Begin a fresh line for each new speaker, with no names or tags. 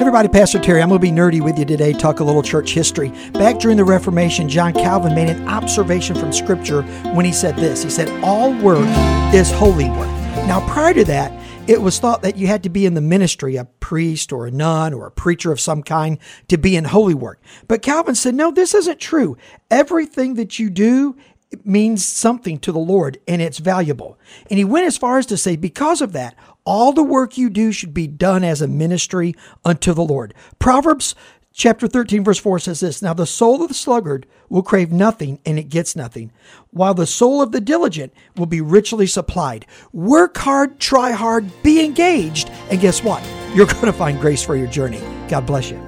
Everybody, Pastor Terry. I'm going to be nerdy with you today, talk a little church history. Back during the Reformation, John Calvin made an observation from Scripture when he said this. He said, All work is holy work. Now, prior to that, it was thought that you had to be in the ministry, a priest or a nun or a preacher of some kind, to be in holy work. But Calvin said, no, this isn't true. Everything that you do means something to the Lord and it's valuable. And he went as far as to say, because of that, all the work you do should be done as a ministry unto the Lord. Proverbs chapter 13, verse 4 says this Now the soul of the sluggard will crave nothing, and it gets nothing, while the soul of the diligent will be richly supplied. Work hard, try hard, be engaged, and guess what? You're going to find grace for your journey. God bless you.